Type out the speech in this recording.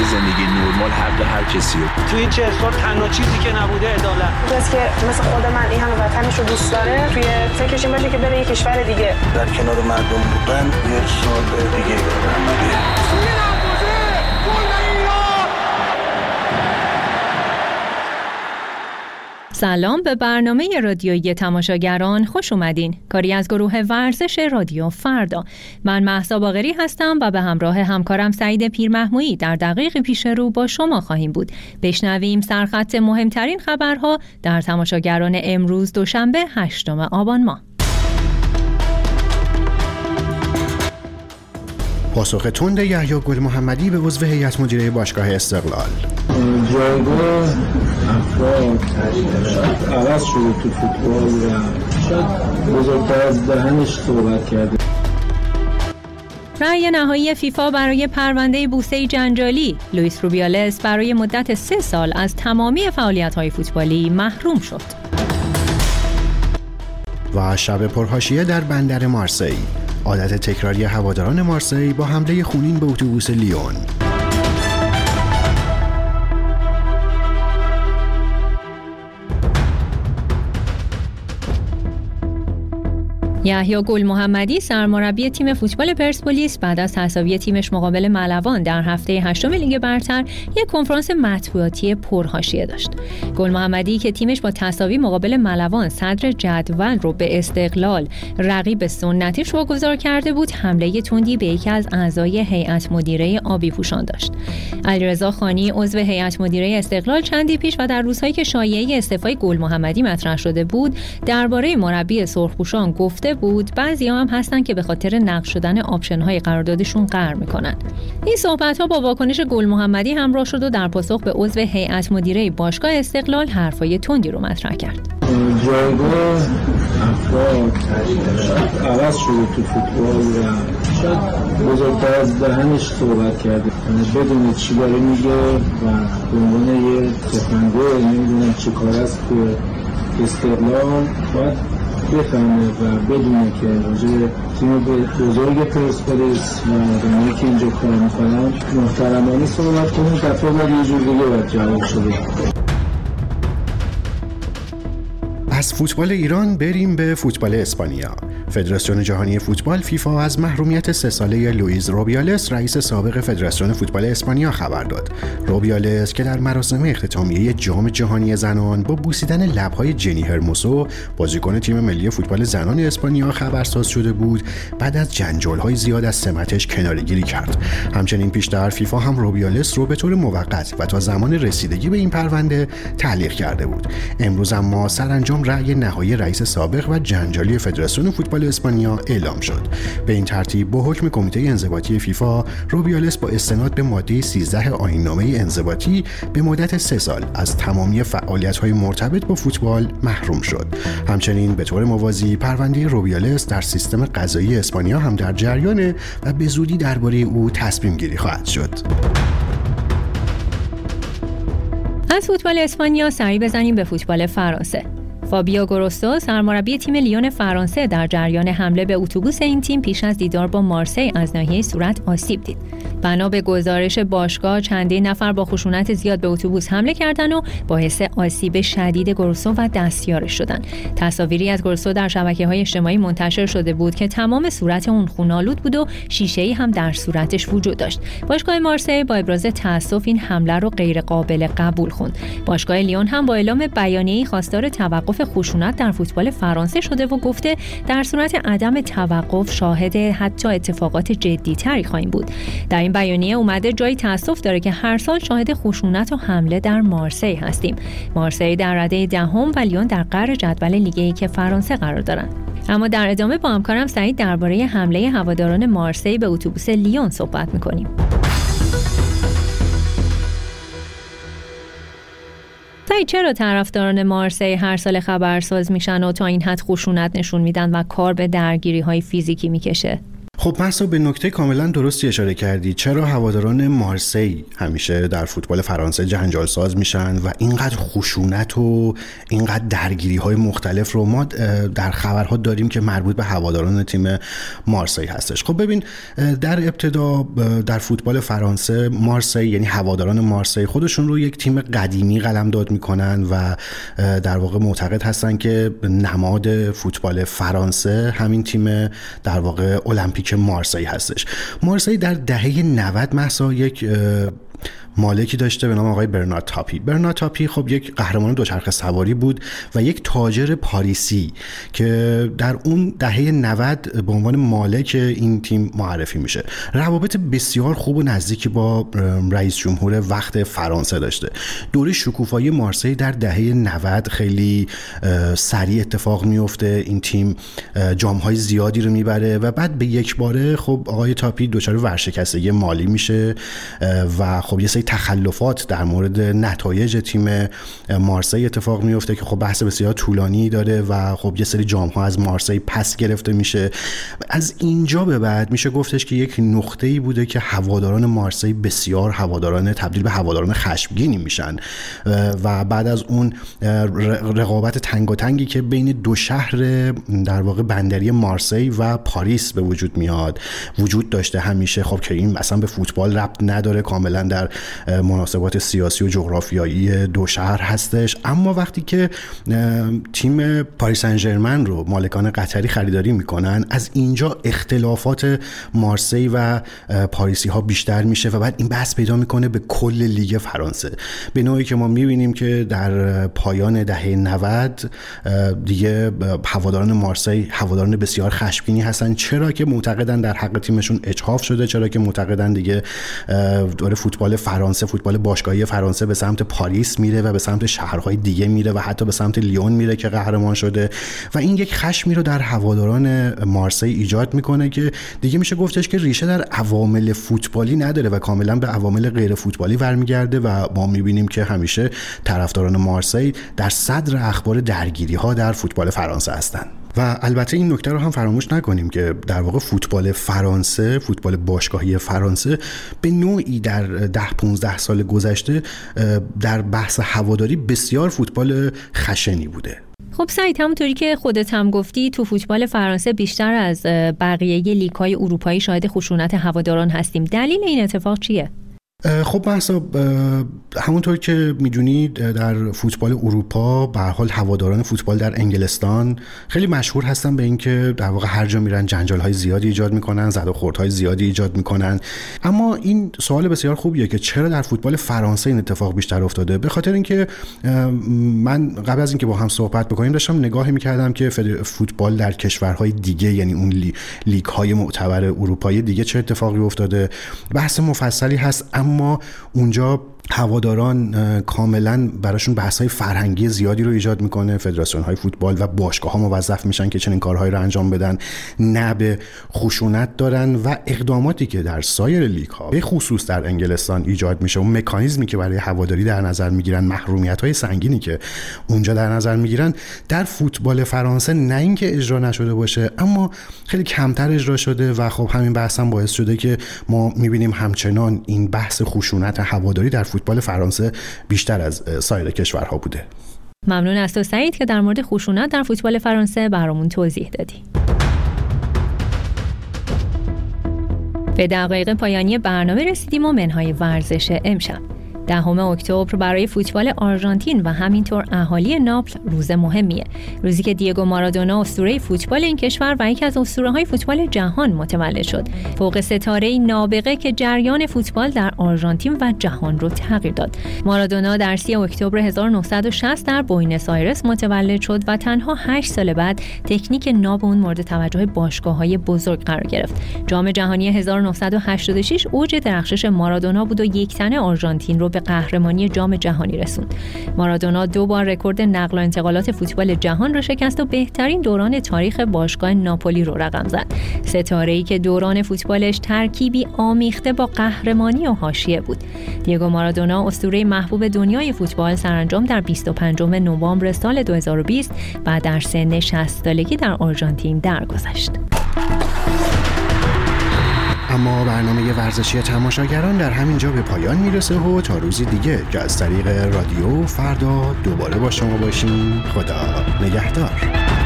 یه زندگی نرمال حق هر کسی تو این چه سال تنها چیزی که نبوده عدالت. کسی که مثل خود من این همه وطنش رو دوست داره توی فکرش این باشه که بره یه کشور دیگه. در کنار مردم بودن یه سال دیگه. سلام به برنامه رادیویی تماشاگران خوش اومدین. کاری از گروه ورزش رادیو فردا. من محسا باغری هستم و به همراه همکارم سعید پیرمحمویی در دقیق پیش رو با شما خواهیم بود. بشنویم سرخط مهمترین خبرها در تماشاگران امروز دوشنبه هشتم آبان ماه. پاسخ تند یحیی گل محمدی به عضو هیئت مدیره باشگاه استقلال. جایگاه افراد عوض شده تو فوتبال و شاید بزرگتر از دهنش صحبت کرده. رأی نهایی فیفا برای پرونده بوسه جنجالی. لوئیس روبیالس برای مدت سه سال از تمامی فعالیت‌های فوتبالی محروم شد. و شب پرهاشیه در بندر مارسی. عادت تکراری هواداران مارسی با حمله خونین به اتوبوس لیون. یحیی گل محمدی سرمربی تیم فوتبال پرسپولیس بعد از تساوی تیمش مقابل ملوان در هفته هشتم لیگ برتر یک کنفرانس مطبوعاتی پرحاشیه داشت. گل محمدی که تیمش با تساوی مقابل ملوان صدر جدول رو به استقلال رقیب سنتیش واگذار کرده بود، حمله تندی به یکی از اعضای هیئت مدیره آبی پوشان داشت. علیرضا خانی عضو هیئت مدیره استقلال چندی پیش و در روزهایی که شایعه استعفای گل محمدی مطرح شده بود، درباره مربی سرخپوشان گفته بود بعضی هم هستن که به خاطر نقد شدن آپشن های قراردادشون قرار می‌کنن. این صحبت ها با واکنش گل محمدی همراه شد و در پاسخ به عضو هیئت مدیره باشگاه استقلال حرفای تندی رو مطرح کرد. عوض شده تو فوتبال و بزرگتر از دهنش صحبت کرده بدونید چی داره میگه و به عنوان یه سخنگو نمی‌دونم چی کار است تو استقلال باید بفهمه و بدونه که راجع تیم بزرگ پرسپولیس و اونایی که اینجا کار می‌کنن محترمانه صحبت کنیم دفعه بعد یه جور دیگه باید جواب شده. از فوتبال ایران بریم به فوتبال اسپانیا. فدراسیون جهانی فوتبال فیفا از محرومیت سه ساله لوئیز روبیالس رئیس سابق فدراسیون فوتبال اسپانیا خبر داد. روبیالس که در مراسم اختتامیه جام جهانی زنان با بوسیدن لبهای جنی هرموسو بازیکن تیم ملی فوتبال زنان اسپانیا خبرساز شده بود بعد از جنجال‌های زیاد از سمتش کنارگیری کرد. همچنین پیشتر فیفا هم روبیالس رو به طور موقت و تا زمان رسیدگی به این پرونده تعلیق کرده بود. امروز اما سرانجام رأی نهایی رئیس سابق و جنجالی فدراسیون فوتبال اسپانیا اعلام شد. به این ترتیب با حکم کمیته انضباطی فیفا روبیالس با استناد به ماده 13 آیین‌نامه انضباطی به مدت سه سال از تمامی فعالیت‌های مرتبط با فوتبال محروم شد. همچنین به طور موازی پرونده روبیالس در سیستم قضایی اسپانیا هم در جریانه و به زودی درباره او تصمیم گیری خواهد شد. از فوتبال اسپانیا سری بزنیم به فوتبال فرانسه. فابیو گروستو سرمربی تیم لیون فرانسه در جریان حمله به اتوبوس این تیم پیش از دیدار با مارسی از ناحیه صورت آسیب دید. بنا به گزارش باشگاه چندین نفر با خشونت زیاد به اتوبوس حمله کردند و باعث آسیب شدید گروسو و دستیارش شدند. تصاویری از گروسو در شبکه های اجتماعی منتشر شده بود که تمام صورت اون خونالود بود و شیشه ای هم در صورتش وجود داشت. باشگاه مارسی با ابراز تاسف این حمله رو غیر قابل قبول خوند. باشگاه لیون هم با اعلام بیانیه‌ای خواستار توقف خشونت در فوتبال فرانسه شده و گفته در صورت عدم توقف شاهد حتی اتفاقات جدیتری خواهیم بود در بیانیه اومده جایی تاسف داره که هر سال شاهد خشونت و حمله در مارسی هستیم. مارسی در رده دهم و لیون در قرار جدول لیگ که فرانسه قرار دارند اما در ادامه با همکارم سعید درباره حمله هواداران مارسی به اتوبوس لیون صحبت می‌کنیم. سعید چرا طرفداران مارسی هر سال خبرساز میشن و تا این حد خشونت نشون میدن و کار به درگیری های فیزیکی می‌کشه؟ خب محسا به نکته کاملا درستی اشاره کردی. چرا هواداران مارسی همیشه در فوتبال فرانسه جنجال ساز میشن و اینقدر خشونت و اینقدر درگیری های مختلف رو ما در خبرها داریم که مربوط به هواداران تیم مارسی هستش. خب ببین در ابتدا در فوتبال فرانسه مارسی یعنی هواداران مارسی خودشون رو یک تیم قدیمی قلمداد می‌کنن و در واقع معتقد هستن که نماد فوتبال فرانسه همین تیم در واقع المپیک مارسی هستش. مارسی در دهه 90 محسا یک مالکی داشته به نام آقای برنارد تاپی. برنارد تاپی خب یک قهرمان دوچرخه سواری بود و یک تاجر پاریسی که در اون دهه 90 به عنوان مالک این تیم معرفی میشه. روابط بسیار خوب و نزدیکی با رئیس جمهور وقت فرانسه داشته. دوره شکوفایی مارسی در دهه 90 خیلی سریع اتفاق میفته. این تیم جامهای زیادی رو می‌بره و بعد به یک باره خب آقای تاپی دچار ورشکستگی مالی میشه و خب یه تخلفات در مورد نتایج تیم مارسی اتفاق میفته که خب بحث بسیار طولانی داره و خب یه سری جام ها از مارسی پس گرفته میشه. از اینجا به بعد میشه گفتش که یک نقطه ای بوده که هواداران مارسی بسیار هواداران تبدیل به هواداران خشمگینی میشن. و بعد از اون رقابت تنگ و تنگی که بین دو شهر در واقع بندری مارسی و پاریس به وجود میاد وجود داشته همیشه. خب که این اصلا به فوتبال ربط نداره کاملا در مناسبات سیاسی و جغرافیایی دو شهر هستش. اما وقتی که تیم پاریس سن رو مالکان قطری خریداری می‌کنن از اینجا اختلافات مارسی و پاریسی ها بیشتر میشه و بعد این بحث پیدا می‌کنه به کل لیگ فرانسه. به نوعی که ما می‌بینیم که در پایان دهه 90 دیگه هواداران مارسی هواداران بسیار خشمگینی هستن. چرا که معتقدن در حق تیمشون اجحاف شده چرا که معتقدن دیگه دور فوتبال فرانسه فوتبال باشگاهی فرانسه به سمت پاریس میره و به سمت شهرهای دیگه میره و حتی به سمت لیون میره که قهرمان شده. و این یک خشمی رو در هواداران مارسی ایجاد می‌کنه که دیگه میشه گفتش که ریشه در عوامل فوتبالی نداره و کاملا به عوامل غیر فوتبالی برمیگرده و ما می‌بینیم که همیشه طرفداران مارسی در صدر اخبار درگیری ها در فوتبال فرانسه هستند. و البته این نکته رو هم فراموش نکنیم که در واقع فوتبال فرانسه فوتبال باشگاهی فرانسه به نوعی در ده 15 سال گذشته در بحث هواداری بسیار فوتبال خشنی بوده. خب سعید همونطوری که خودت هم گفتی تو فوتبال فرانسه بیشتر از بقیه لیگ های اروپایی شاهد خشونت هواداران هستیم. دلیل این اتفاق چیه؟ خب محسا همونطور که می‌دونید در فوتبال اروپا به حال هواداران فوتبال در انگلستان خیلی مشهور هستن به اینکه در واقع هر جا میرن جنجال های زیادی ایجاد می‌کنن زد و خورد های زیادی ایجاد می‌کنن. اما این سوال بسیار خوبیه که چرا در فوتبال فرانسه این اتفاق بیشتر افتاده؟ به خاطر اینکه من قبل از اینکه با هم صحبت بکنیم داشتم نگاهی می‌کردم که فوتبال در کشورهای دیگه یعنی اون لیگ های معتبر اروپایی دیگه چه اتفاقی افتاده؟ بحث مفصلی هست اما اونجا هواداران کاملا براشون بحث های فرهنگی زیادی رو ایجاد می‌کنه. فدراسیون های فوتبال و باشگاه ها موظف میشن که چنین کارهایی رو انجام بدن. نه به خشونت دارن و اقداماتی که در سایر لیگ ها به خصوص در انگلستان ایجاد میشه. اون مکانیزمی که برای هواداری در نظر می‌گیرن محرومیت های سنگینی که اونجا در نظر می‌گیرن در فوتبال فرانسه نه اینکه اجرا نشده باشه اما خیلی کمتر اجرا شده و خب همین بحث هم باعث شده که ما می‌بینیم همچنان این بحث خشونت هواداری در فوتبال فرانسه بیشتر از سایر کشورها بوده. ممنون از تو سعید که در مورد خشونت در فوتبال فرانسه برامون توضیح دادی. به دقایق پایانی برنامه رسیدیم و منهای ورزش امشب. دهم اکتبر برای فوتبال آرژانتین و همینطور اهالی ناپل روز مهمیه. روزی که دیگو مارادونا اسطوره فوتبال این کشور و یکی از اسطوره های فوتبال جهان متولد شد. فوق ستاره نابغه که جریان فوتبال در آرژانتین و جهان رو تغییر داد. مارادونا در 3 اکتبر 1960 در بوینس آیرس متولد شد و تنها 8 سال بعد تکنیک ناب اون مورد توجه باشگاه های بزرگ قرار گرفت. جام جهانی 1986 اوج درخشش مارادونا بود و یک تنه آرژانتین رو به قهرمانی جام جهانی رسوند. مارادونا دو بار رکورد نقل و انتقالات فوتبال جهان را شکست و بهترین دوران تاریخ باشگاه ناپولی رو رقم زد. ستاره که دوران فوتبالش ترکیبی آمیخته با قهرمانی و حاشیه بود. دیگو مارادونا اسطوره محبوب دنیای فوتبال سرانجام در 25 نوامبر سال 2020 و در سن 60 سالگی در آرژانتین درگذشت. اما برنامه ورزشی تماشاگران در همین جا به پایان می‌رسه و تا روزی دیگه که از طریق رادیو فردا دوباره با شما باشیم. خدا نگهدار.